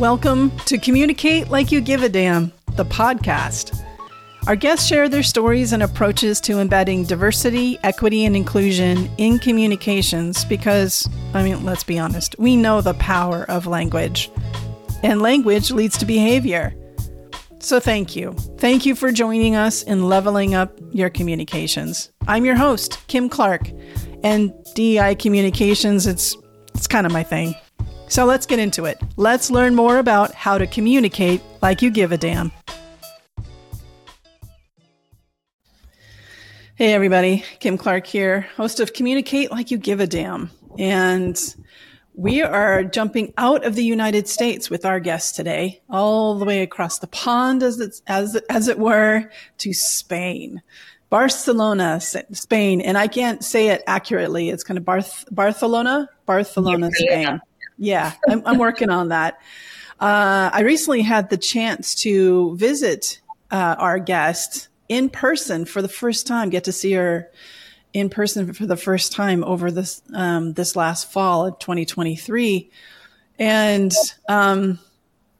Welcome to Communicate Like You Give a Damn, the podcast. Our guests share their stories and approaches to embedding diversity, equity, and inclusion in communications because, I mean, let's be honest, we know the power of language, and language leads to behavior. So, thank you. Thank you for joining us in leveling up your communications. I'm your host, Kim Clark, and DI Communications, it's, it's kind of my thing. So, let's get into it. Let's learn more about how to communicate like you give a damn. Hey, everybody. Kim Clark here, host of Communicate Like You Give a Damn. And we are jumping out of the United States with our guest today, all the way across the pond, as, it's, as, as it were, to Spain. Barcelona, Spain. And I can't say it accurately. It's kind of Barth- Barcelona, Barcelona, Spain. Yeah, I'm, I'm working on that. Uh, I recently had the chance to visit uh, our guest in person for the first time, get to see her in person for the first time over this um, this last fall of 2023, and um,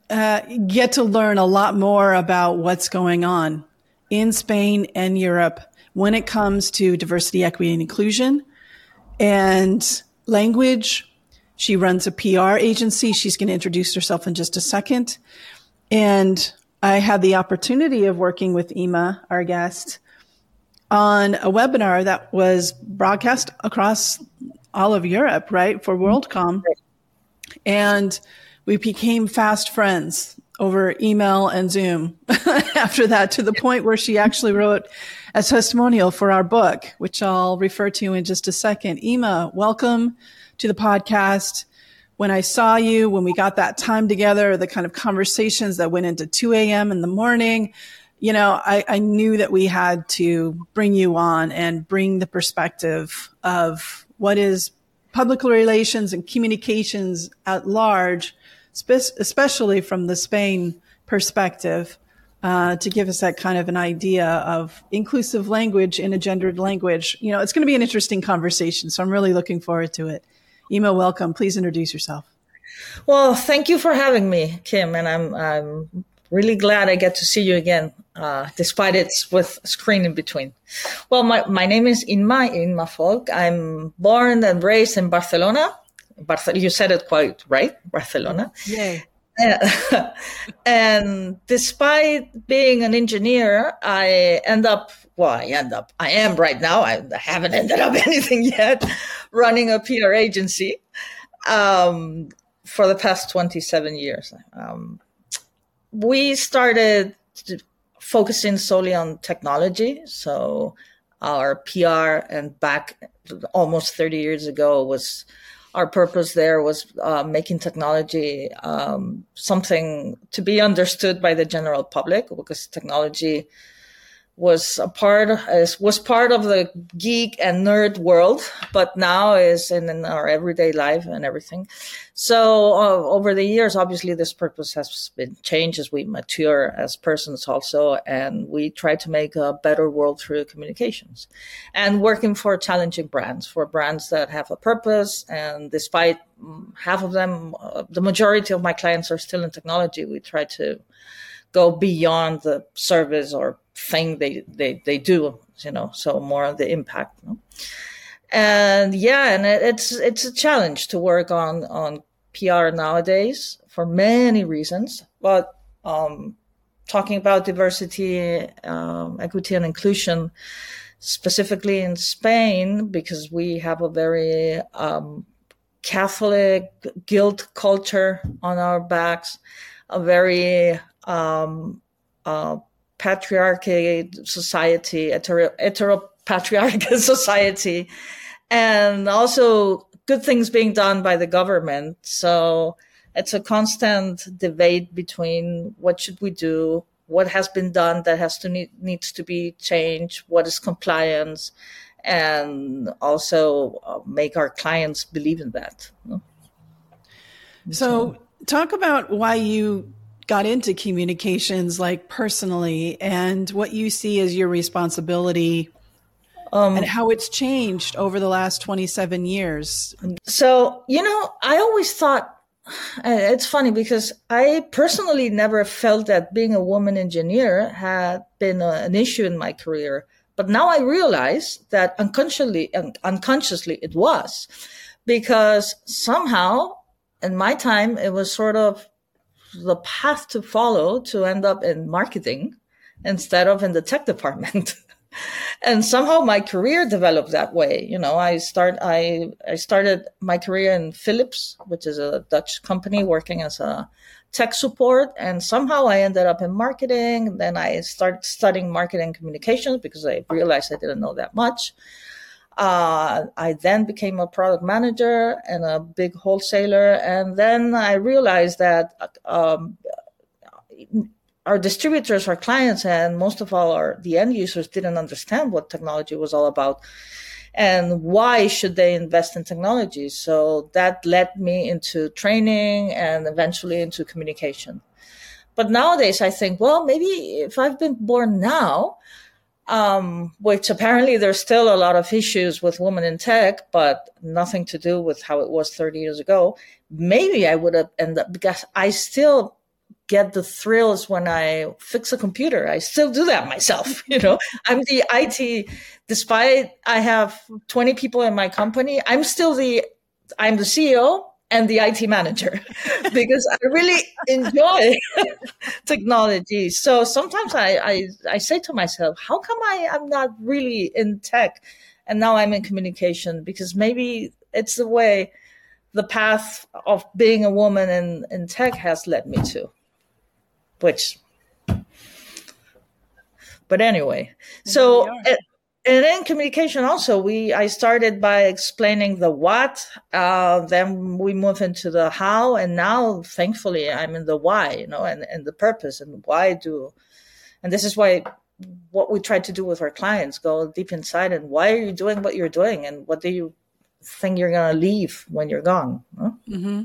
uh, get to learn a lot more about what's going on in Spain and Europe when it comes to diversity, equity, and inclusion, and language. She runs a PR agency. She's going to introduce herself in just a second, and I had the opportunity of working with Imma, our guest, on a webinar that was broadcast across all of Europe, right, for WorldCom. And we became fast friends over email and Zoom after that to the point where she actually wrote a testimonial for our book, which I'll refer to in just a second. Imma, welcome to the podcast when I saw you, when we got that time together, the kind of conversations that went into 2 a.m. in the morning, you know, I, I knew that we had to bring you on and bring the perspective of what is public relations and communications at large, spe- especially from the Spain perspective, uh, to give us that kind of an idea of inclusive language in a gendered language. You know, it's going to be an interesting conversation, so I'm really looking forward to it. Imma, welcome. Please introduce yourself. Well, thank you for having me, Kim, and I'm I'm really glad I get to see you again, uh, despite it's with screen in between. Well, my, my name is Imma Imma Folch. I'm born and raised in Barcelona. Barce- you said it quite right, Barcelona. Yay. and despite being an engineer, I end up, well, I end up, I am right now, I haven't ended up anything yet, running a PR agency um, for the past 27 years. Um, we started focusing solely on technology. So our PR and back almost 30 years ago was our purpose there was uh, making technology um, something to be understood by the general public because technology was a part was part of the geek and nerd world, but now is in, in our everyday life and everything. So uh, over the years, obviously, this purpose has been changed as we mature as persons also, and we try to make a better world through communications and working for challenging brands, for brands that have a purpose. And despite mm, half of them, uh, the majority of my clients are still in technology. We try to go beyond the service or thing they, they, they do, you know, so more the impact. You know? And yeah, and it, it's, it's a challenge to work on, on PR nowadays for many reasons, but, um, talking about diversity, um, equity and inclusion, specifically in Spain, because we have a very, um, Catholic guilt culture on our backs, a very um, uh, patriarchy society, hetero, heteropatriarchal society, and also good things being done by the government. So it's a constant debate between what should we do, what has been done that has to need, needs to be changed, what is compliance, and also uh, make our clients believe in that. So, talk about why you got into communications like personally and what you see as your responsibility um, and how it's changed over the last 27 years. So, you know, I always thought it's funny because I personally never felt that being a woman engineer had been a, an issue in my career. But now I realize that unconsciously, unconsciously it was because somehow in my time, it was sort of the path to follow to end up in marketing instead of in the tech department. and somehow my career developed that way. You know, I start I I started my career in Philips, which is a Dutch company working as a tech support, and somehow I ended up in marketing. Then I started studying marketing communications because I realized I didn't know that much. Uh, I then became a product manager and a big wholesaler, and then I realized that um, our distributors, our clients, and most of all our the end users didn't understand what technology was all about and why should they invest in technology. So that led me into training and eventually into communication. But nowadays, I think, well, maybe if I've been born now, um, which apparently there's still a lot of issues with women in tech, but nothing to do with how it was 30 years ago. Maybe I would have ended up because I still get the thrills when I fix a computer. I still do that myself. You know, I'm the IT, despite I have 20 people in my company, I'm still the, I'm the CEO and the IT manager because I really enjoy technology. So sometimes I, I, I say to myself, how come I, I'm not really in tech and now I'm in communication? Because maybe it's the way the path of being a woman in, in tech has led me to which but anyway so and in communication also we i started by explaining the what uh, then we move into the how and now thankfully i'm in the why you know and, and the purpose and why do and this is why what we try to do with our clients go deep inside and why are you doing what you're doing and what do you think you're going to leave when you're gone huh? mm-hmm.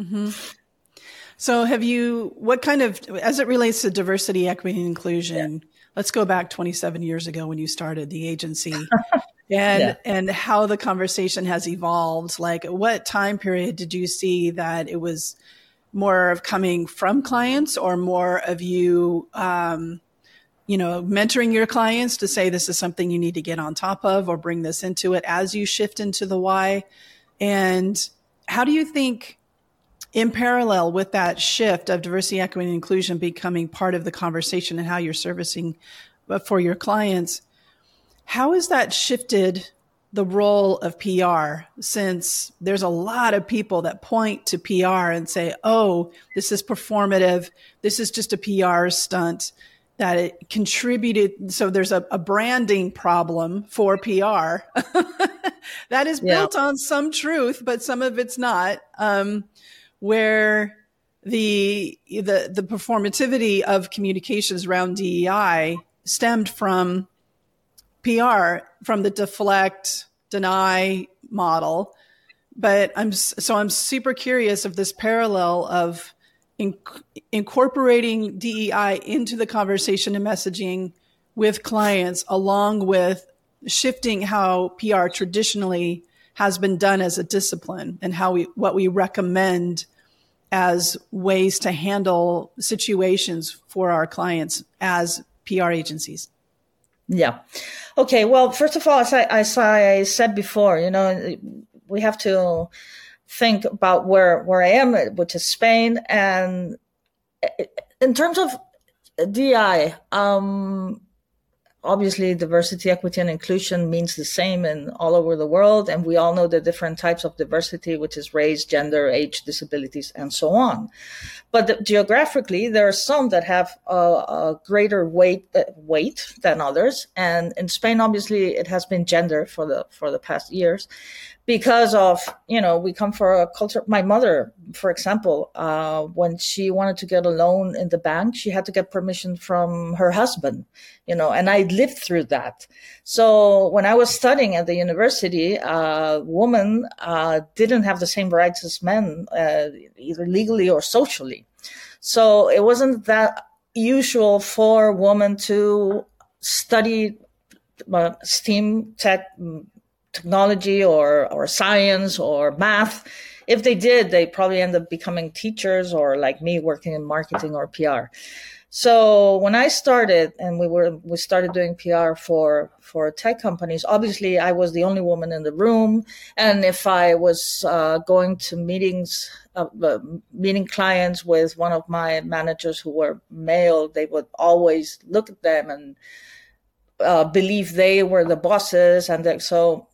Mm-hmm. So have you, what kind of, as it relates to diversity, equity, and inclusion, yeah. Let's go back 27 years ago when you started the agency and, yeah. and how the conversation has evolved. Like what time period did you see that it was more of coming from clients or more of you, um, you know, mentoring your clients to say this is something you need to get on top of or bring this into it as you shift into the why? And how do you think in parallel with that shift of diversity, equity, and inclusion becoming part of the conversation and how you're servicing uh, for your clients, how has that shifted the role of PR since there's a lot of people that point to PR and say, oh, this is performative. This is just a PR stunt that it contributed. So there's a, a branding problem for PR that is built on some truth, but some of it's not. Um, where the the the performativity of communications around DEI stemmed from PR from the deflect deny model. But I'm so I'm super curious of this parallel of in, incorporating DEI into the conversation and messaging with clients along with shifting how PR traditionally has been done as a discipline and how we what we recommend as ways to handle situations for our clients as PR agencies? Yeah. Okay. Well, first of all, as I, as I said before, you know, we have to think about where, where I am, which is Spain. And in terms of DI, um, obviously diversity, equity, and inclusion means the same in all over the world. And we all know the different types of diversity, which is race, gender, age, disabilities, and so on. But the, geographically, there are some that have a, a greater weight, uh, weight than others. And in Spain, obviously, it has been gender for the, for the past years because of you know we come for a culture my mother for example uh, when she wanted to get a loan in the bank she had to get permission from her husband you know and i lived through that. So when i was studying at the university uh, women uh, didn't have the same rights as men uh, either legally or socially. So it wasn't that usual for women to study uh, STEAM tech technology or, or science or math if they did, they probably end up becoming teachers or like me working in marketing or PR. So when I started and we were we started doing PR for for tech companies, obviously I was the only woman in the room, and if I was uh, going to meetings, uh, uh, meeting clients with one of my managers who were male, they would always look at them and uh, believe they were the bosses, and they, so.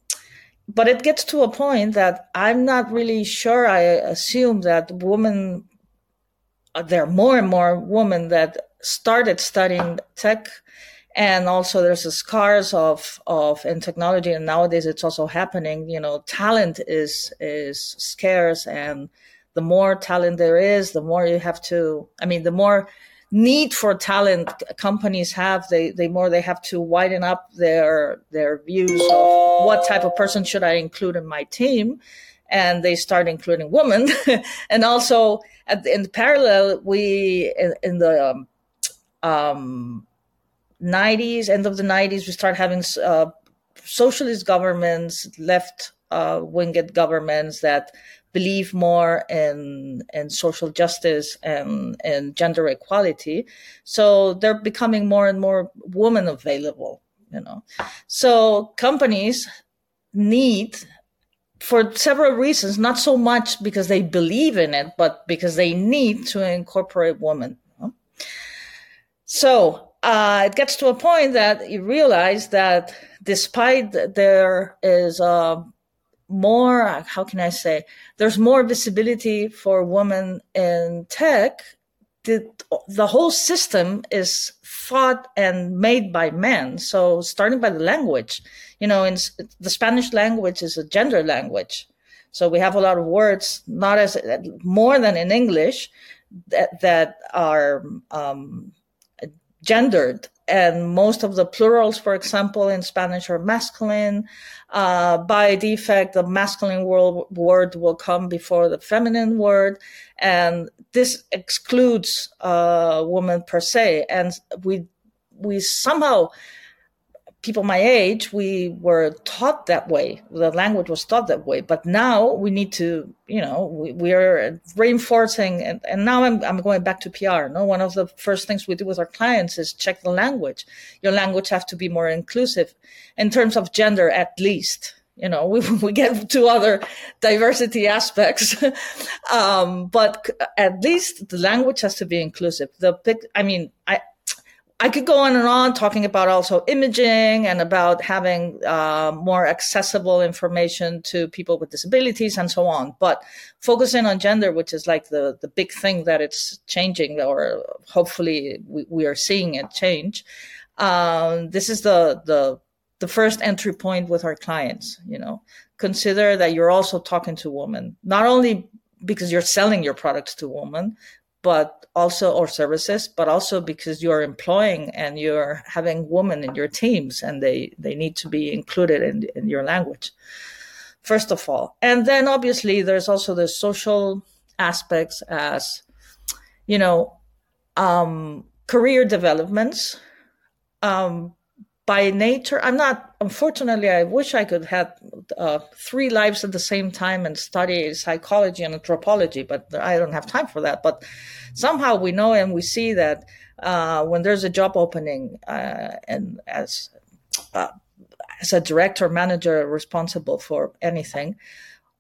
But it gets to a point that I'm not really sure. I assume that women uh, there are more and more women that started studying tech and also there's the scars of of in technology and nowadays it's also happening you know talent is is scarce and the more talent there is the more you have to i mean the more need for talent companies have they they more they have to widen up their their views of what type of person should i include in my team and they start including women. And also in parallel we in, in the um, um, 90s, end of the 90s, we start having uh, socialist governments, left uh, winged governments that believe more in in social justice and and gender equality. So they're becoming more and more women available. You know, so companies need for several reasons, not so much because they believe in it, but because they need to incorporate women. So uh, it gets to a point that you realize that despite there is uh, more, how can I say, there's more visibility for women in tech. The, the whole system is thought and made by men. So starting by the language, you know, in the Spanish language is a gender language. So we have a lot of words, not as more than in English, that that are um, gendered and most of the plurals, for example, in Spanish are masculine. Uh, by defect, the masculine word will come before the feminine word, and this excludes uh, woman per se. And we we somehow people my age, we were taught that way. The language was taught that way. But now we need to, you know, we, we are reinforcing. And, and now I'm, I'm going back to PR. No, one of the first things we do with our clients is check the language. Your language have to be more inclusive in terms of gender, at least. You know, we, we get to other diversity aspects. um, but at least the language has to be inclusive. The, I mean, I, I could go on and on talking about also imaging and about having uh, more accessible information to people with disabilities and so on. But focusing on gender, which is like the, the big thing that it's changing, or hopefully we, we are seeing it change. Um, this is the, the, the first entry point with our clients, you know, consider that you're also talking to women, not only because you're selling your products to women, but also or services but also because you're employing and you're having women in your teams and they they need to be included in, in your language first of all. And then obviously there's also the social aspects as you know um, career developments um, by nature, I'm not, unfortunately, I wish I could have uh, three lives at the same time and study psychology and anthropology, but I don't have time for that. But somehow we know and we see that uh, when there's a job opening uh, and as, uh, as a director manager responsible for anything,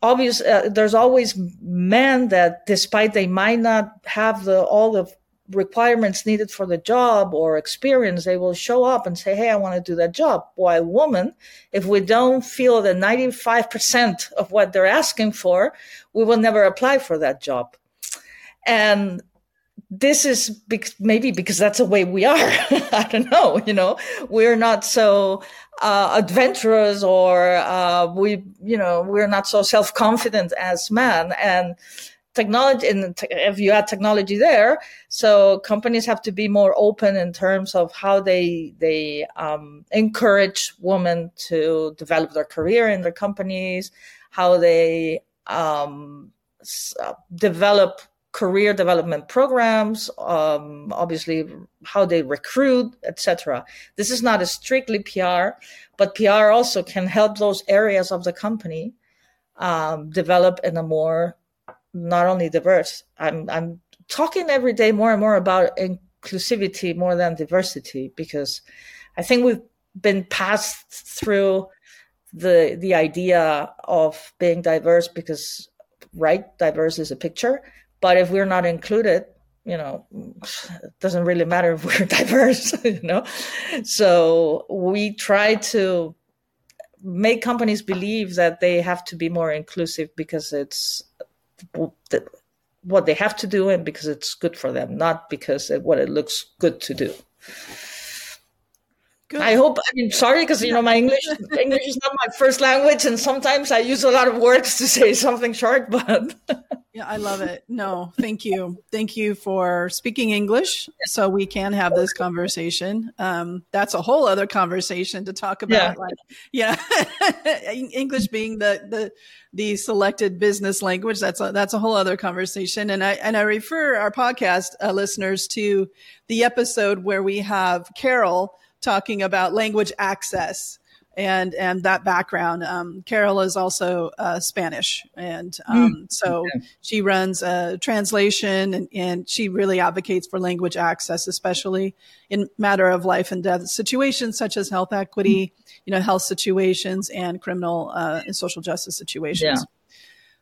obvious uh, there's always men that despite they might not have the all the requirements needed for the job or experience, they will show up and say, Hey, I want to do that job. While women, if we don't feel the 95% of what they're asking for, we will never apply for that job. And this is maybe because that's the way we are. I don't know. You know, we're not so uh, adventurous or uh, we, you know, we're not so self confident as men. And technology and if you add technology there so companies have to be more open in terms of how they they um, encourage women to develop their career in their companies how they um, uh, develop career development programs um, obviously how they recruit etc this is not a strictly pr but pr also can help those areas of the company um, develop in a more not only diverse. I'm I'm talking every day more and more about inclusivity more than diversity because I think we've been passed through the the idea of being diverse because right diverse is a picture but if we're not included you know it doesn't really matter if we're diverse you know so we try to make companies believe that they have to be more inclusive because it's what they have to do and because it's good for them not because what it looks good to do Good. I hope. I mean, sorry, because you know my English English is not my first language, and sometimes I use a lot of words to say something short. But yeah, I love it. No, thank you, thank you for speaking English, so we can have this conversation. Um, that's a whole other conversation to talk about. Yeah. Like, yeah, English being the the the selected business language. That's a, that's a whole other conversation. And I and I refer our podcast uh, listeners to the episode where we have Carol talking about language access and and that background. Um, Carol is also uh, Spanish, and um, mm, so okay. she runs a translation, and, and, she really advocates for language access, especially in matter of life and death situations such as health equity, mm. you know, health situations, and criminal uh, and social justice situations. Yeah.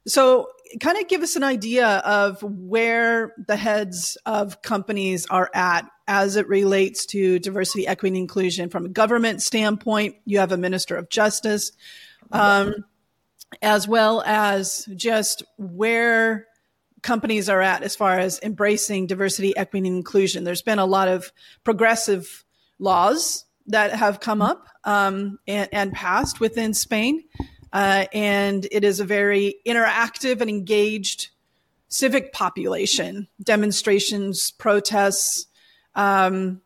So, kind of give us an idea of where the heads of companies are at as it relates to diversity, equity, and inclusion from a government standpoint. You have a minister of justice, um, as well as just where companies are at as far as embracing diversity, equity, and inclusion. There's been a lot of progressive laws that have come up um, and, and passed within Spain. Uh, and it is a very interactive and engaged civic population. Demonstrations, protests, um,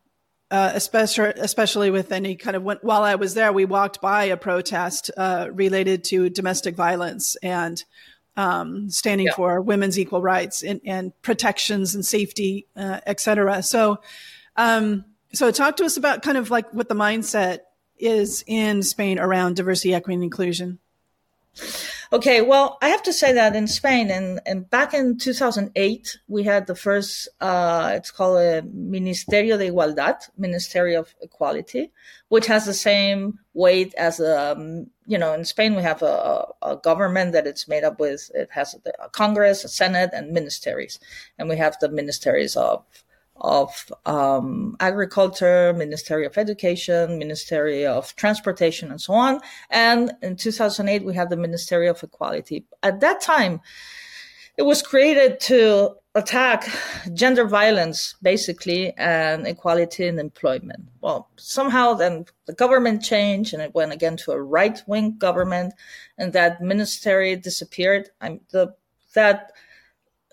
uh, especially especially with any kind of while I was there, we walked by a protest uh, related to domestic violence and um, standing yeah. for women's equal rights and, and protections and safety, uh, et cetera. So, um, so talk to us about kind of like what the mindset is in Spain around diversity, equity, and inclusion. Okay, well, I have to say that in Spain, and, and back in 2008, we had the first, uh, it's called a Ministerio de Igualdad, Ministry of Equality, which has the same weight as, um, you know, in Spain, we have a, a government that it's made up with, it has a Congress, a Senate, and ministries. And we have the ministries of of um, Agriculture, Ministry of Education, Ministry of Transportation, and so on. And in 2008, we had the Ministry of Equality. At that time, it was created to attack gender violence, basically, and equality in employment. Well, somehow then the government changed and it went again to a right wing government, and that ministry disappeared. I'm the that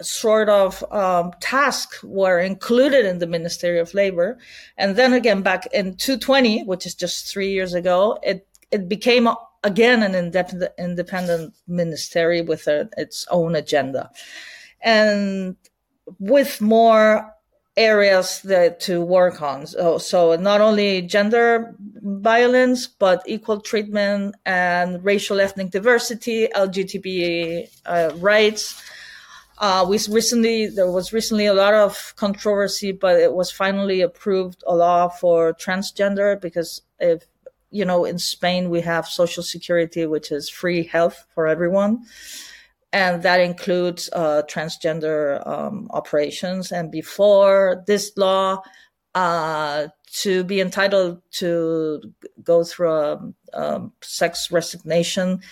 sort of um, tasks were included in the Ministry of Labor. And then again, back in 2020, which is just three years ago, it, it became again an independent, independent ministry with a, its own agenda. And with more areas that to work on. So, so not only gender violence, but equal treatment and racial ethnic diversity, LGBT uh, rights, uh, we recently there was recently a lot of controversy, but it was finally approved a law for transgender because if you know in Spain we have social security, which is free health for everyone, and that includes uh, transgender um, operations. And before this law, uh, to be entitled to go through a, a sex resignation,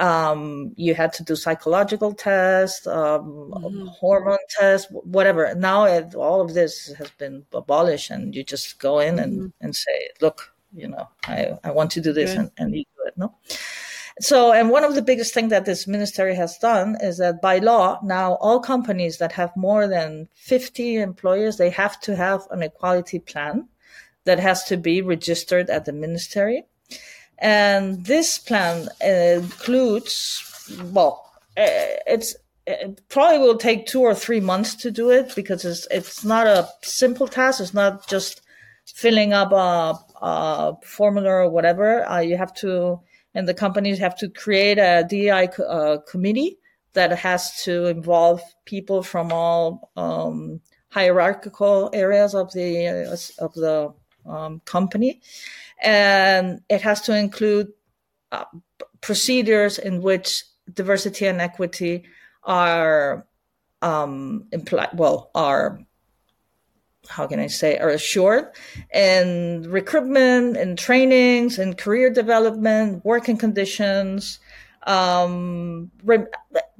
um, you had to do psychological tests, um, mm-hmm. hormone tests, whatever. Now it, all of this has been abolished, and you just go in mm-hmm. and, and say, "Look, you know, I, I want to do this," and, and you do it. No. So, and one of the biggest things that this ministry has done is that by law, now all companies that have more than 50 employees, they have to have an equality plan that has to be registered at the ministry. And this plan includes, well, eh, it's it probably will take two or three months to do it because it's it's not a simple task. It's not just filling up a, a formula or whatever. Uh, you have to, and the companies have to create a DEI co- uh, committee that has to involve people from all um, hierarchical areas of the uh, of the um, company, and it has to include uh, procedures in which diversity and equity are um, implied. Well, are how can I say, are assured and recruitment and trainings and career development, working conditions. Um,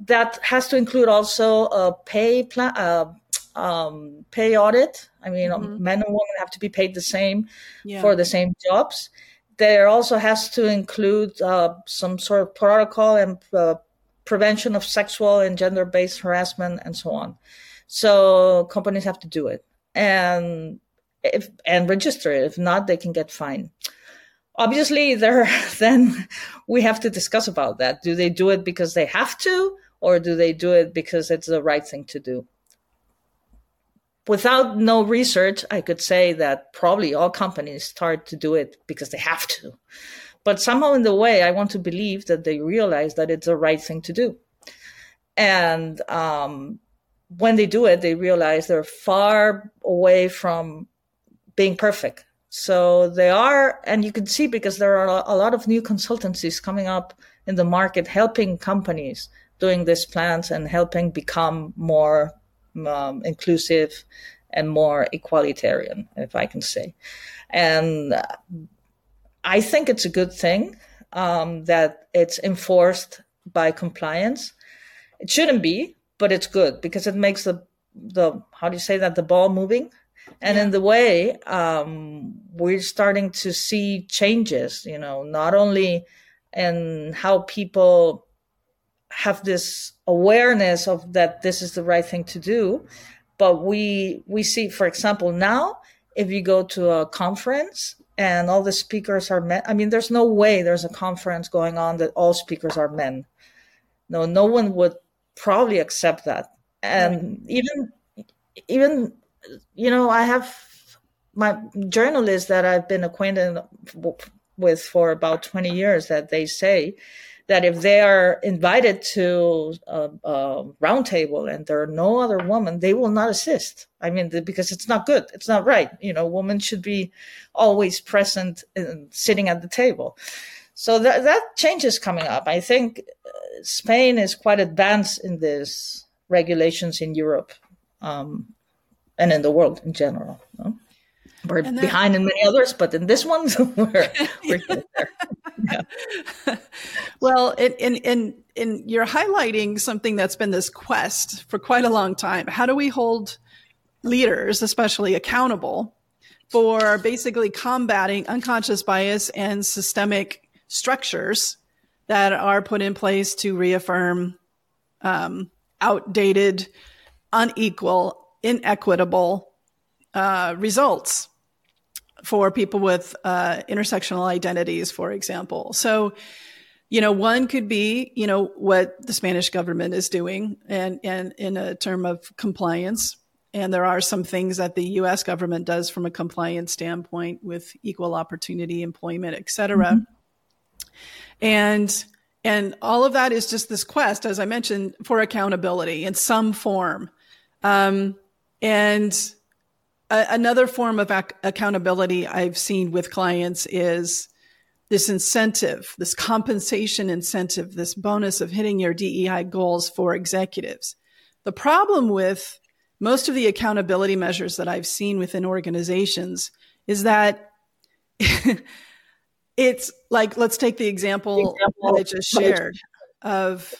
that has to include also a pay plan, uh, um, pay audit. I mean, mm-hmm. men and women have to be paid the same yeah. for the same jobs. There also has to include uh, some sort of protocol and uh, prevention of sexual and gender based harassment and so on. So companies have to do it and if and register it. If not, they can get fined. Obviously, there then we have to discuss about that. Do they do it because they have to, or do they do it because it's the right thing to do? Without no research, I could say that probably all companies start to do it because they have to. But somehow in the way, I want to believe that they realize that it's the right thing to do. And um, when they do it, they realize they're far away from being perfect. So they are, and you can see because there are a lot of new consultancies coming up in the market, helping companies doing these plans and helping become more um, inclusive and more equalitarian, if I can say. And I think it's a good thing um, that it's enforced by compliance. It shouldn't be, but it's good because it makes the the how do you say that the ball moving and yeah. in the way um, we're starting to see changes you know not only in how people have this awareness of that this is the right thing to do but we we see for example now if you go to a conference and all the speakers are men i mean there's no way there's a conference going on that all speakers are men no no one would probably accept that. And right. even even you know, I have my journalists that I've been acquainted with for about 20 years that they say that if they are invited to a, a roundtable and there are no other women, they will not assist. I mean, because it's not good. It's not right. You know, women should be always present and sitting at the table. So that, that change is coming up. I think Spain is quite advanced in these regulations in Europe um, and in the world in general. We're then, behind in many others, but in this one, we're, we're there. Yeah. well, in, in, in, in, you're highlighting something that's been this quest for quite a long time. How do we hold leaders, especially accountable, for basically combating unconscious bias and systemic structures that are put in place to reaffirm um, outdated, unequal, inequitable uh, results for people with uh, intersectional identities, for example. So, you know, one could be, you know, what the Spanish government is doing and, and in a term of compliance. And there are some things that the U.S. government does from a compliance standpoint with equal opportunity employment, et cetera. Mm-hmm. And and all of that is just this quest, as I mentioned, for accountability in some form. Um, and a- another form of ac- accountability I've seen with clients is this incentive, this compensation incentive, this bonus of hitting your DEI goals for executives. The problem with most of the accountability measures that I've seen within organizations is that It's like, let's take the example, example that I just shared of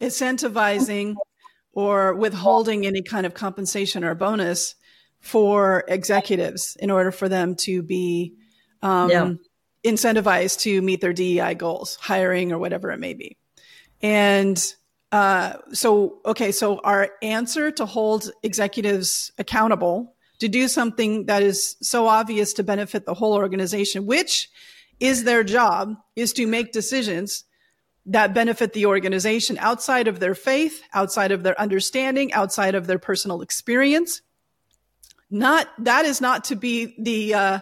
incentivizing or withholding any kind of compensation or bonus for executives in order for them to be um, yeah. incentivized to meet their DEI goals, hiring or whatever it may be. And uh, so, okay, so our answer to hold executives accountable to do something that is so obvious to benefit the whole organization, which is their job is to make decisions that benefit the organization outside of their faith, outside of their understanding, outside of their personal experience. Not that is not to be the uh,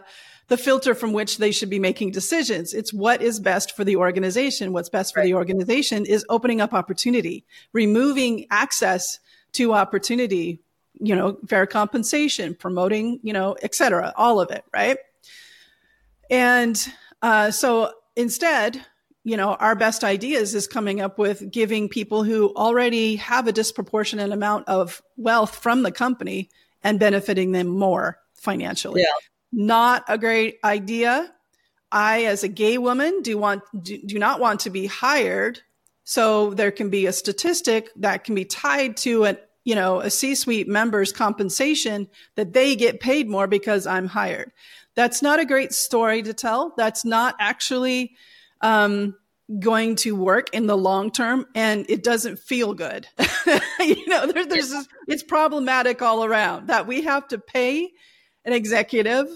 the filter from which they should be making decisions. It's what is best for the organization. What's best for right. the organization is opening up opportunity, removing access to opportunity, you know, fair compensation, promoting, you know, et cetera, all of it, right? And uh, so instead, you know, our best ideas is coming up with giving people who already have a disproportionate amount of wealth from the company and benefiting them more financially. Yeah. Not a great idea. I, as a gay woman, do want do, do not want to be hired. So there can be a statistic that can be tied to an you know a C-suite member's compensation that they get paid more because I'm hired. That's not a great story to tell. That's not actually um, going to work in the long term and it doesn't feel good. you know, there, there's it's problematic all around that we have to pay an executive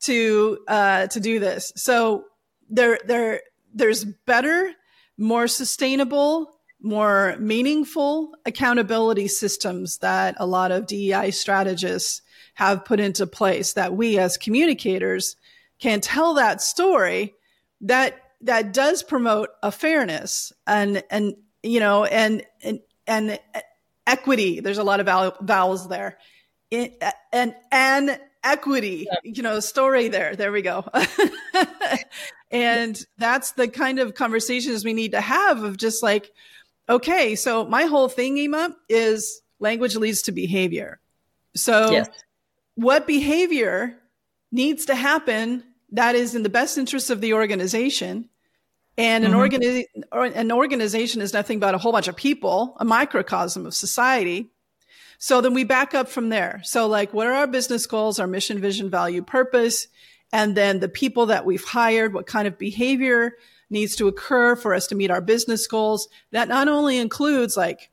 to uh, to do this. So there there there's better, more sustainable, more meaningful accountability systems that a lot of DEI strategists have put into place that we as communicators can tell that story that that does promote a fairness and and you know and and and equity. There's a lot of vowels there, it, and and equity. Yeah. You know, story there. There we go. and that's the kind of conversations we need to have of just like, okay, so my whole thing, Imma, is language leads to behavior. So, yes. what behavior needs to happen that is in the best interest of the organization. And an, mm-hmm. organi- an organization is nothing but a whole bunch of people, a microcosm of society. So then we back up from there. So, like, what are our business goals, our mission, vision, value, purpose? And then the people that we've hired, what kind of behavior needs to occur for us to meet our business goals? That not only includes, like,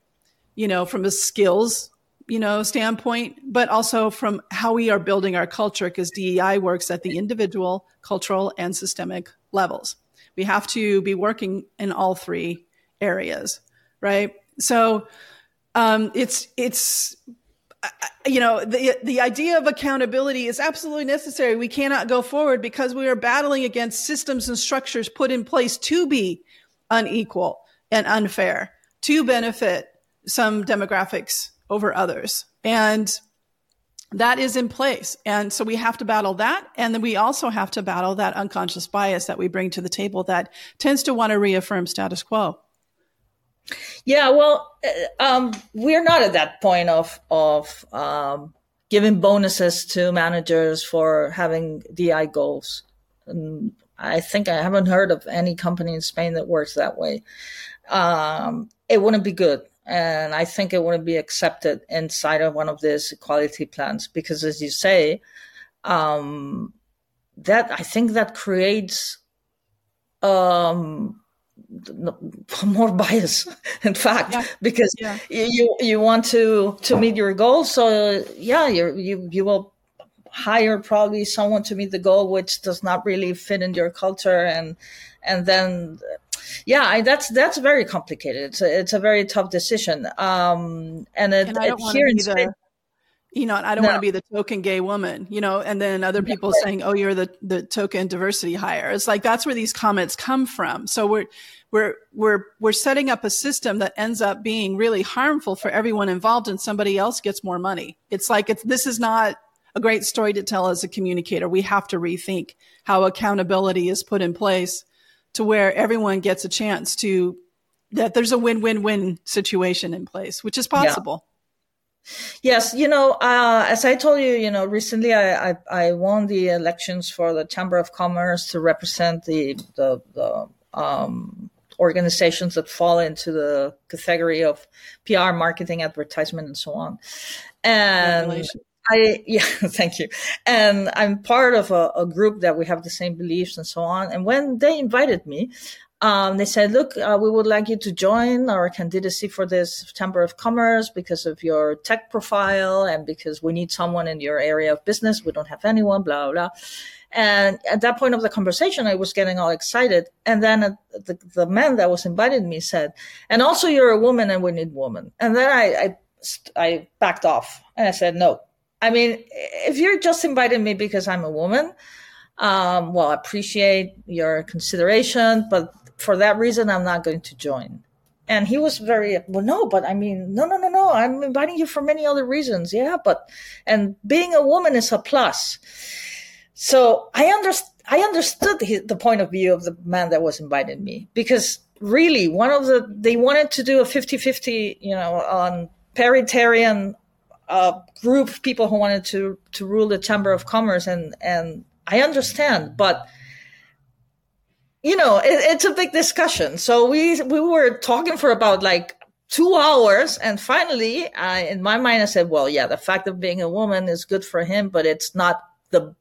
you know, from a skills you know, standpoint, but also from how we are building our culture because DEI works at the individual, cultural, and systemic levels. We have to be working in all three areas, right? So um, it's it's uh, you know the the idea of accountability is absolutely necessary. We cannot go forward because we are battling against systems and structures put in place to be unequal and unfair to benefit some demographics over others. And that is in place. And so we have to battle that. And then we also have to battle that unconscious bias that we bring to the table that tends to want to reaffirm status quo. Yeah, well, uh, um, we're not at that point of of um, giving bonuses to managers for having DI goals. And I think I haven't heard of any company in Spain that works that way. Um, it wouldn't be good and I think it wouldn't be accepted inside of one of these equality plans because, as you say, um, that I think that creates um, more bias. In fact, yeah. because yeah. you you want to to meet your goals, so yeah, you you you will hire probably someone to meet the goal which does not really fit in your culture and and then yeah, I, that's that's very complicated. It's a, it's a very tough decision. Um, and, it, and it, here in Spain, you know, I don't no. want to be the token gay woman, you know, and then other people yeah, saying, "Oh, you're the the token diversity hire." It's like that's where these comments come from. So we're we're we're we're setting up a system that ends up being really harmful for everyone involved, and somebody else gets more money. It's like it's this is not a great story to tell as a communicator. We have to rethink how accountability is put in place to where everyone gets a chance to that there's a win-win-win situation in place, which is possible. Yeah. Yes, you know, uh, as I told you, you know, recently I, I, I won the elections for the Chamber of Commerce to represent the the, the um, organizations that fall into the category of PR, marketing, advertisement, and so on. And I yeah, thank you. And I'm part of a, a, group that we have the same beliefs and so on. And when they invited me, um, they said, "Look, uh, we would like you to join our candidacy for this Chamber of Commerce because of your tech profile and because we need someone in your area of business. We don't have anyone." Blah blah. And at that point of the conversation, I was getting all excited. And then uh, the, the man that was inviting me said, "And also, you're a woman, and we need women." And then I, I I backed off and I said, "No, I mean, if you're just inviting me because I'm a woman, Um, well, I appreciate your consideration, but for that reason, I'm not going to join. And he was very, well, no, but I mean, no, no, no, no. I'm inviting you for many other reasons. Yeah, but, and being a woman is a plus. So I understand. I understood the, the point of view of the man that was inviting me because really one of the they wanted to do a 50-50 you know on paritarian uh, group of people who wanted to to rule the chamber of commerce and and i understand but you know it, it's a big discussion. So we we were talking for about like two hours and finally I, in my mind i said well yeah the fact of being a woman is good for him but it's not the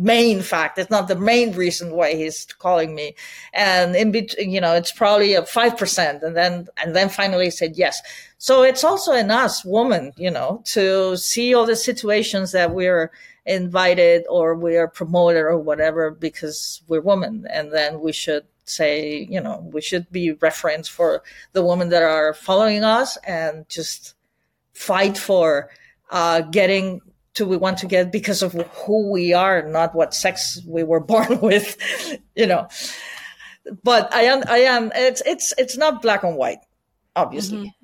main fact. It's not the main reason why he's calling me. And in between, you know, it's probably a 5%. And then, and then finally he said yes. So it's also in us women, you know, to see all the situations that we're invited or we are promoted or whatever because we're women. And then we should say, you know, we should be reference for the women that are following us and just fight for uh, getting to we want to get because of who we are, not what sex we were born with, you know. But I am, I am. It's it's it's not black and white, obviously,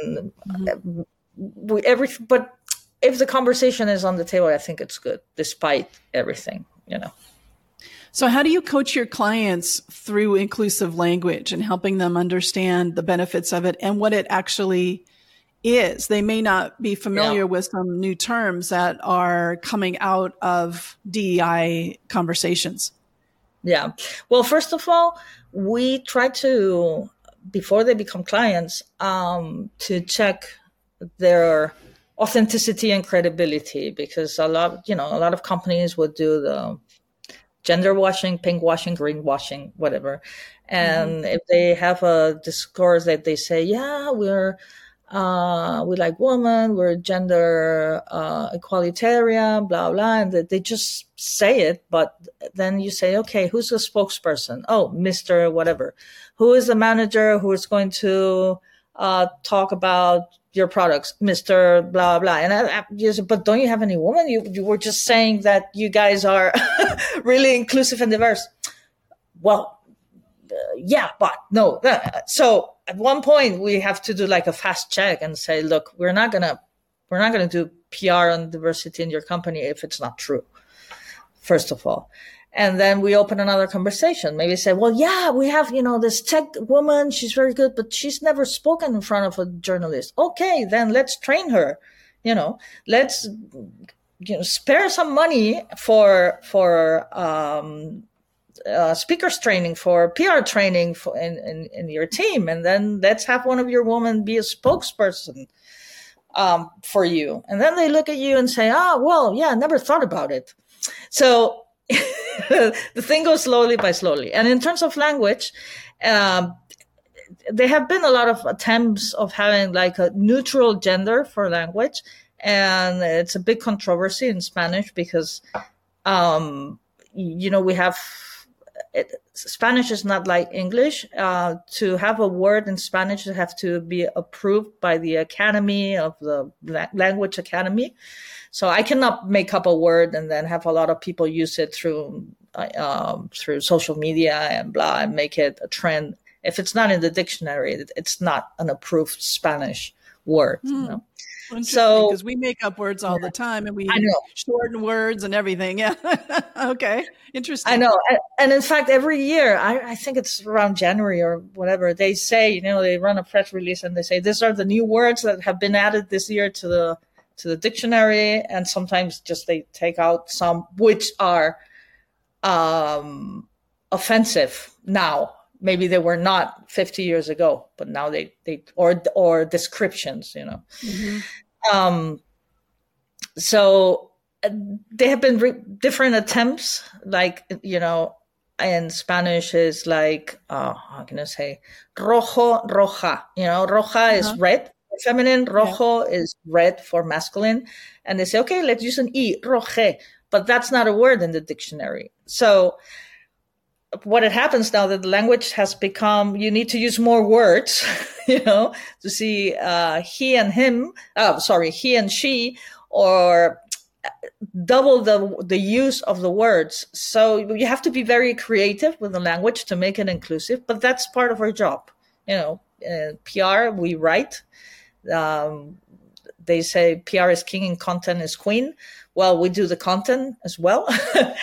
mm-hmm. and mm-hmm. we every. But if the conversation is on the table, I think it's good, despite everything, you know. So, how do you coach your clients through inclusive language and helping them understand the benefits of it and what it actually is. They may not be familiar yeah. with some new terms that are coming out of DEI conversations. Yeah. Well, first of all, we try to, before they become clients, um, to check their authenticity and credibility because a lot, you know, a lot of companies would do the gender washing, pink washing, green washing, whatever. And mm-hmm. if they have a discourse that they say, yeah, we're, uh, we like women, we're gender uh, equalitarian, blah, blah. And they just say it, but then you say, okay, who's the spokesperson? Oh, Mr. whatever. Who is the manager who is going to uh, talk about your products, Mr. blah, blah. And I, I but don't you have any woman? You, you were just saying that you guys are really inclusive and diverse. Well, uh, yeah, but no. So at one point we have to do like a fast check and say, look, we're not gonna we're not gonna do PR on diversity in your company if it's not true. First of all. And then we open another conversation. Maybe say, well, yeah, we have, you know, this tech woman. She's very good, but she's never spoken in front of a journalist. Okay. Then let's train her. You know, let's, you know, spare some money for, for, um, uh, speakers training for PR training for in, in, in, your team, and then let's have one of your women be a spokesperson um, for you. And then they look at you and say, "Ah, oh, well, yeah, never thought about it." So the thing goes slowly by slowly. And in terms of language, um, there have been a lot of attempts of having like a neutral gender for language, and it's a big controversy in Spanish because, um, you know, we have it, Spanish is not like English. Uh, to have a word in Spanish, you have to be approved by the Academy of the Language Academy. So I cannot make up a word and then have a lot of people use it through um, through social media and blah and make it a trend. If it's not in the dictionary, it's not an approved Spanish word. Mm. You hmm. know? So because we make up words all the time and we shorten words and everything. Yeah. okay. Interesting. I know. And in fact, every year, I, I, think it's around January or whatever, they say, you know, they run a press release and they say, these are the new words that have been added this year to the, to the dictionary. And sometimes just they take out some which are, um, offensive now maybe they were not 50 years ago but now they they or or descriptions you know mm-hmm. Um so uh, there have been re- different attempts like you know in spanish is like uh how can i say rojo roja you know roja uh-huh. is red feminine rojo yeah. is red for masculine and they say okay let's use an e roje but that's not a word in the dictionary so what it happens now that the language has become you need to use more words you know to see uh, he and him oh sorry he and she or double the the use of the words. So you have to be very creative with the language to make it inclusive. But that's part of our job. You know, uh, PR we write. Um, they say PR is king and content is queen. Well, we do the content as well,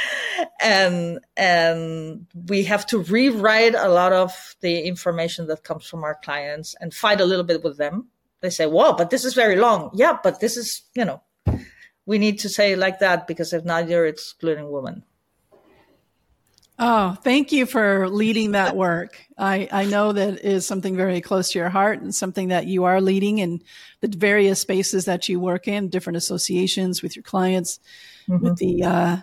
and and we have to rewrite a lot of the information that comes from our clients and fight a little bit with them. They say, "Well, but this is very long." Yeah, but this is you know we need to say like that because if not, you're excluding women. Oh, thank you for leading that work. I, I know that is something very close to your heart and something that you are leading in the various spaces that you work in, different associations with your clients, mm-hmm. with the uh,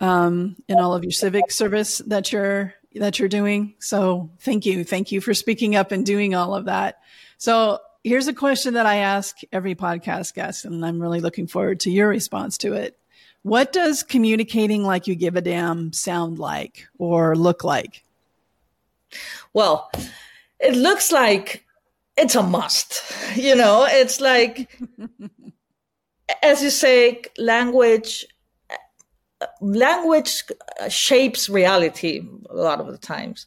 um, in all of your civic service that you're that you're doing. So thank you, thank you for speaking up and doing all of that. So here's a question that I ask every podcast guest, and I'm really looking forward to your response to it. What does communicating like you give a damn sound like or look like? Well, it looks like it's a must. You know, it's like, as you say, language language shapes reality a lot of the times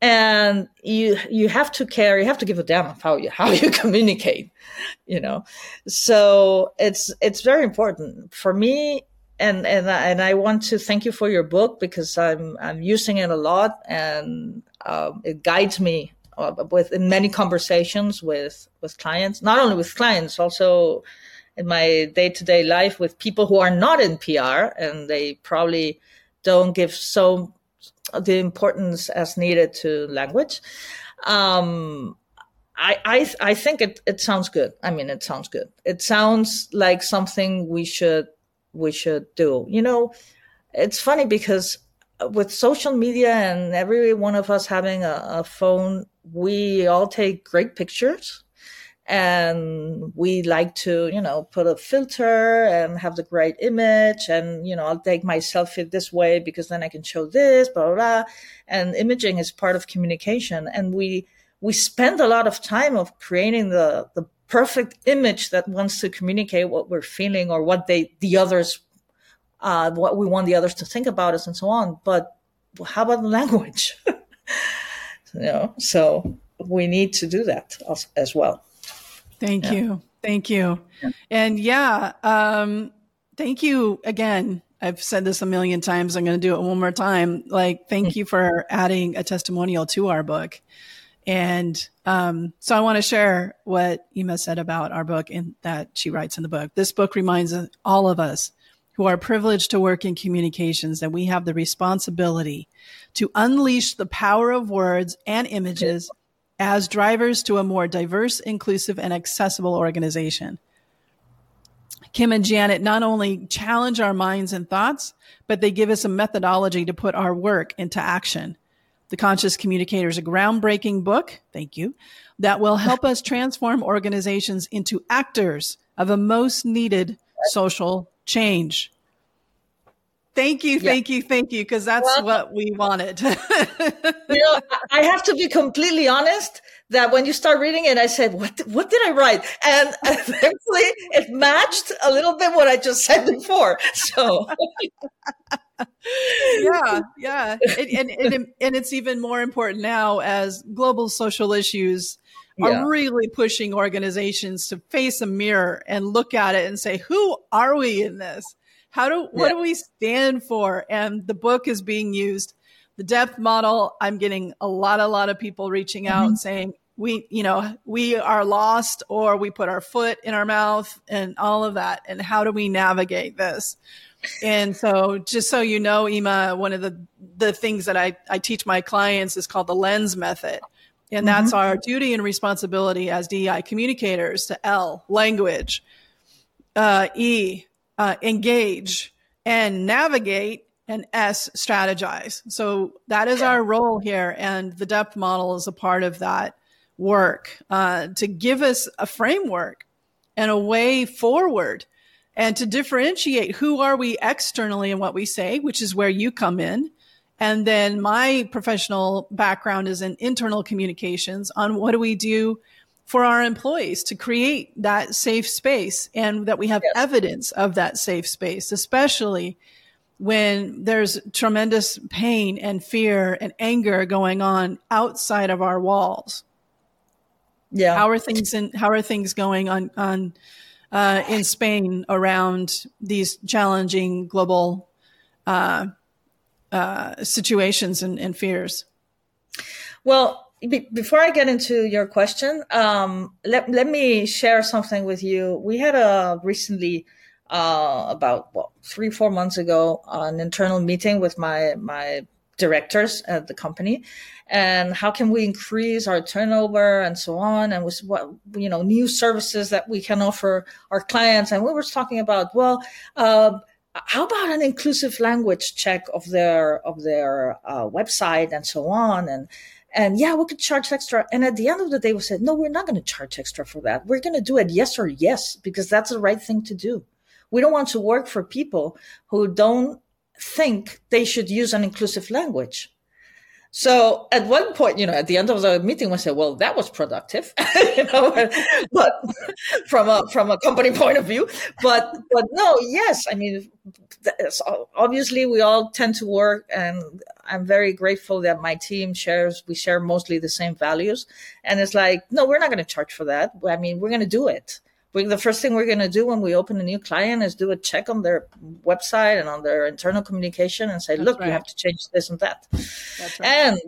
and you you have to care you have to give a damn of how you how you communicate you know so it's it's very important for me and and and I want to thank you for your book because I'm I'm using it a lot and um, it guides me uh, with in many conversations with with clients not only with clients also in my day to day life with people who are not in PR and they probably don't give so the importance as needed to language. Um, I, I, I think it, it sounds good. I mean, it sounds good. It sounds like something we should, we should do. You know, it's funny because uh, with social media and every one of us having a, a phone, we all take great pictures and we like to you know put a filter and have the great image and you know i'll take my selfie this way because then i can show this blah blah, blah. and imaging is part of communication and we we spend a lot of time of creating the the perfect image that wants to communicate what we're feeling or what they the others uh what we want the others to think about us and so on but how about the language you know so we need to do that as, as well Thank yeah. you. Thank you. Yeah. And yeah, um, thank you again. I've said this a million times. I'm going to do it one more time. Like, thank mm. you for adding a testimonial to our book. And um, so I want to share what Imma said about our book and that she writes in the book. This book reminds all of us who are privileged to work in communications that we have the responsibility to unleash the power of words and images as drivers to a more diverse, inclusive, and accessible organization. Kim and Janet not only challenge our minds and thoughts, but they give us a methodology to put our work into action. The Conscious Communicator is a groundbreaking book, thank you, that will help us transform organizations into actors of a most needed social change. Thank you, thank yeah. you, thank you, because that's well, what we wanted. you know, I have to be completely honest that when you start reading it, I said, "What? What did I write?" And thankfully, it matched a little bit what I just said before. So, yeah, yeah, and, and, and and it's even more important now as global social issues are yeah. really pushing organizations to face a mirror and look at it and say, "Who are we in this?" How do what yeah. do we stand for? And the book is being used. The depth model, I'm getting a lot, a lot of people reaching out mm-hmm. saying, we, you know, we are lost or we put our foot in our mouth and all of that. And how do we navigate this? And so just so you know, Imma, one of the, the things that I, I teach my clients is called the lens method. And that's mm-hmm. our duty and responsibility as DEI communicators to L, language, uh, E, uh, engage and navigate and S strategize. So that is our role here. And the depth model is a part of that work uh, to give us a framework and a way forward and to differentiate who are we externally and what we say, which is where you come in. And then my professional background is in internal communications on what do we do for our employees to create that safe space and that we have yes. evidence of that safe space, especially when there's tremendous pain and fear and anger going on outside of our walls. Yeah. How are things in, how are things going on, on, uh, in Spain around these challenging global, uh, uh, situations and, and fears? Well, be- before I get into your question, um, let let me share something with you. We had a recently uh, about three four months ago an internal meeting with my my directors at the company and how can we increase our turnover and so on and with what you know new services that we can offer our clients and we were talking about well uh, how about an inclusive language check of their of their uh, website and so on and and yeah, we could charge extra. And at the end of the day, we said, no, we're not going to charge extra for that. We're going to do it yes or yes, because that's the right thing to do. We don't want to work for people who don't think they should use an inclusive language. So at one point, you know, at the end of the meeting, we said, well, that was productive, you know, but from a, from a company point of view, but, but no, yes. I mean, obviously we all tend to work and I'm very grateful that my team shares, we share mostly the same values. And it's like, no, we're not going to charge for that. I mean, we're going to do it we, the first thing we're going to do when we open a new client is do a check on their website and on their internal communication and say, That's look, right. you have to change this and that. Right. And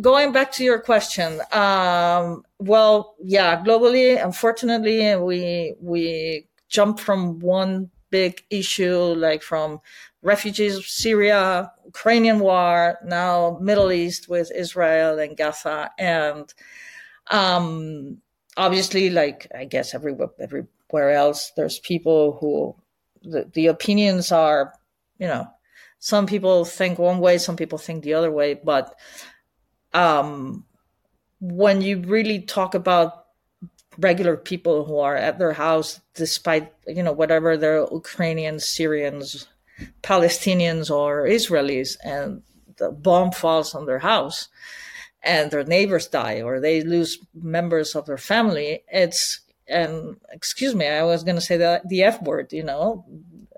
going back to your question, um, well, yeah, globally, unfortunately, we we jump from one big issue like from refugees, Syria, Ukrainian war, now Middle East with Israel and Gaza, and um, obviously, like I guess everywhere, every where else there's people who the, the opinions are, you know, some people think one way, some people think the other way. But um, when you really talk about regular people who are at their house, despite, you know, whatever they're Ukrainians, Syrians, Palestinians, or Israelis, and the bomb falls on their house and their neighbors die or they lose members of their family, it's and excuse me, I was going to say the the F word, you know,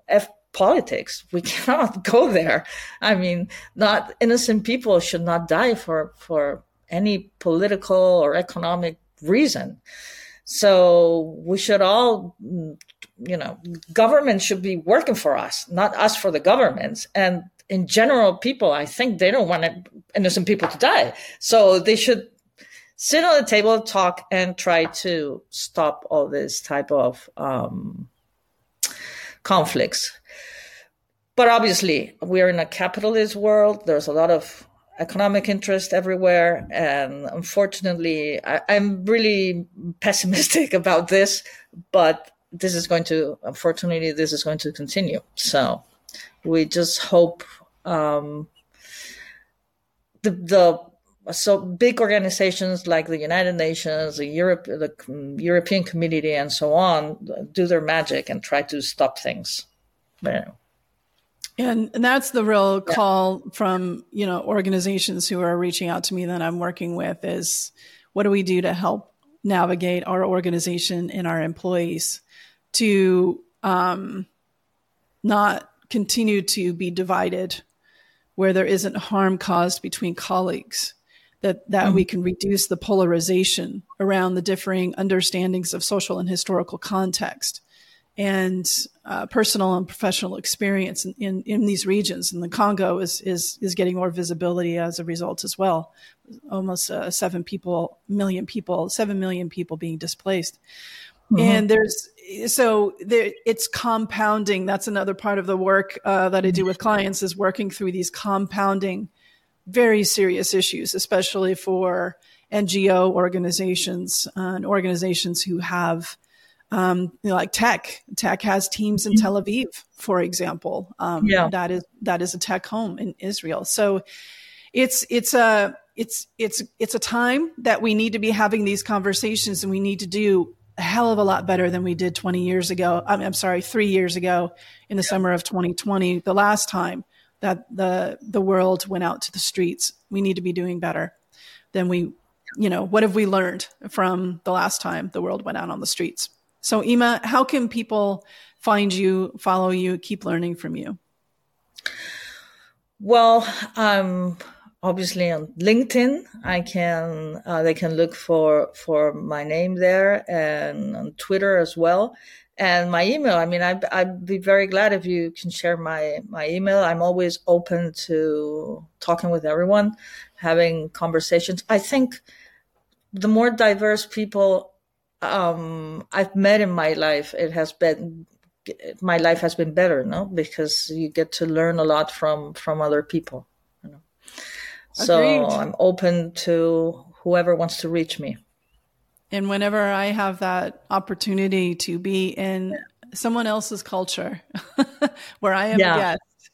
F politics. We cannot go there. I mean, not innocent people should not die for for any political or economic reason. So we should all, you know, government should be working for us, not us for the governments. And in general, people, I think they don't want innocent people to die. So they should sit on the table, talk, and try to stop all this type of um, conflicts. But obviously, we're in a capitalist world. There's a lot of economic interest everywhere. And unfortunately, I, am really pessimistic about this, but this is going to, unfortunately, this is going to continue. So we just hope um, the, the so big organizations like the United Nations, the Europe, the European Community, and so on do their magic and try to stop things. But, and, and that's the real call from you know organizations who are reaching out to me that I'm working with is what do we do to help navigate our organization and our employees to um, not continue to be divided where there isn't harm caused between colleagues that that mm-hmm. we can reduce the polarization around the differing understandings of social and historical context and uh, personal and professional experience in, in, in, these regions. And the Congo is, is, is getting more visibility as a result as well. Almost uh, seven people, million people, seven million people being displaced. Mm-hmm. And there's, so there, it's compounding. That's another part of the work uh, that I do with clients is working through these compounding very serious issues, especially for NGO organizations uh, and organizations who have, um, you know, like tech. Tech has teams in mm-hmm. Tel Aviv, for example. Um, yeah. that is that is a tech home in Israel. So it's it's a it's it's it's a time that we need to be having these conversations, and we need to do a hell of a lot better than we did 20 years ago. I'm, I'm sorry, three years ago in the yeah. summer of 2020, the last time that the the world went out to the streets. We need to be doing better than we you know, what have we learned from the last time the world went out on the streets? So, Imma, how can people find you, follow you, keep learning from you? Well, um, obviously on LinkedIn, I can uh, they can look for for my name there, and on Twitter as well. And my email. I mean, I'd, I'd be very glad if you can share my my email. I'm always open to talking with everyone, having conversations. I think the more diverse people um, I've met in my life, it has been my life has been better, no? Because you get to learn a lot from from other people. You know? So I'm open to whoever wants to reach me. And whenever I have that opportunity to be in someone else's culture where I am yeah. a guest,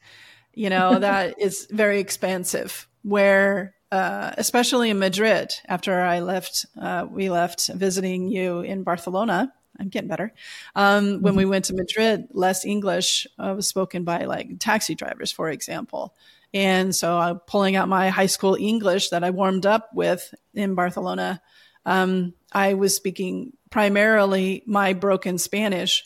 you know, that is very expansive. Where uh, especially in Madrid, after I left, uh, we left visiting you in Barcelona. I'm getting better. Um, mm-hmm. When we went to Madrid, less English uh, was spoken by like taxi drivers, for example. And so I'm pulling out my high school English that I warmed up with in Barcelona. Um, I was speaking primarily my broken Spanish,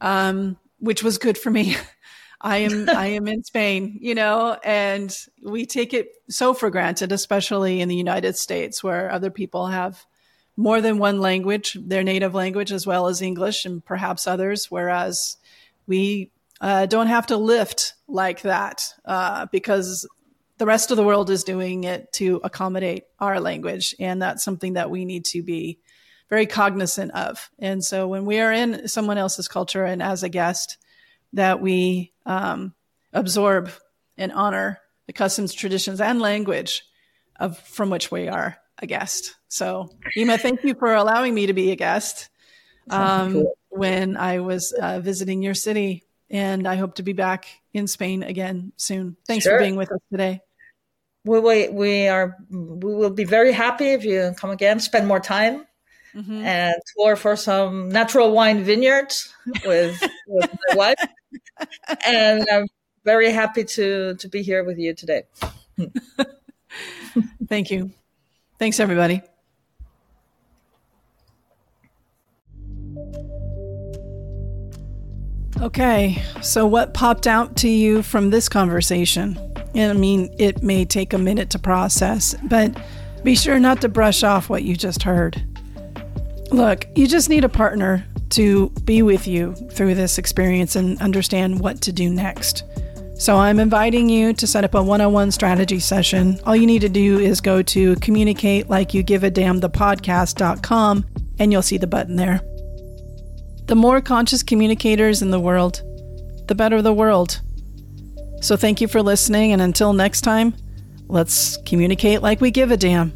um, which was good for me. I am I am in Spain, you know, and we take it so for granted, especially in the United States where other people have more than one language, their native language as well as English and perhaps others, whereas we uh, don't have to lift like that uh, because the rest of the world is doing it to accommodate our language, and that's something that we need to be very cognizant of. And so when we are in someone else's culture and as a guest, that we um, absorb and honor the customs, traditions, and language of from which we are a guest. So, Imma, thank you for allowing me to be a guest um, when I was uh, visiting your city, and I hope to be back in Spain again soon. Thanks sure. for being with us today. We, we, we are we will be very happy if you come again, spend more time, mm-hmm. and tour for some natural wine vineyards with, with my wife and I'm very happy to to be here with you today. Thank you. Thanks, everybody. Okay, so what popped out to you from this conversation? I mean, it may take a minute to process, but be sure not to brush off what you just heard. Look, you just need a partner to be with you through this experience and understand what to do next. So I'm inviting you to set up a one-on-one strategy session. All you need to do is go to communicate like you give a damn the podcast.com and you'll see the button there. The more conscious communicators in the world, the better the world. So thank you for listening and until next time, let's communicate like we give a damn.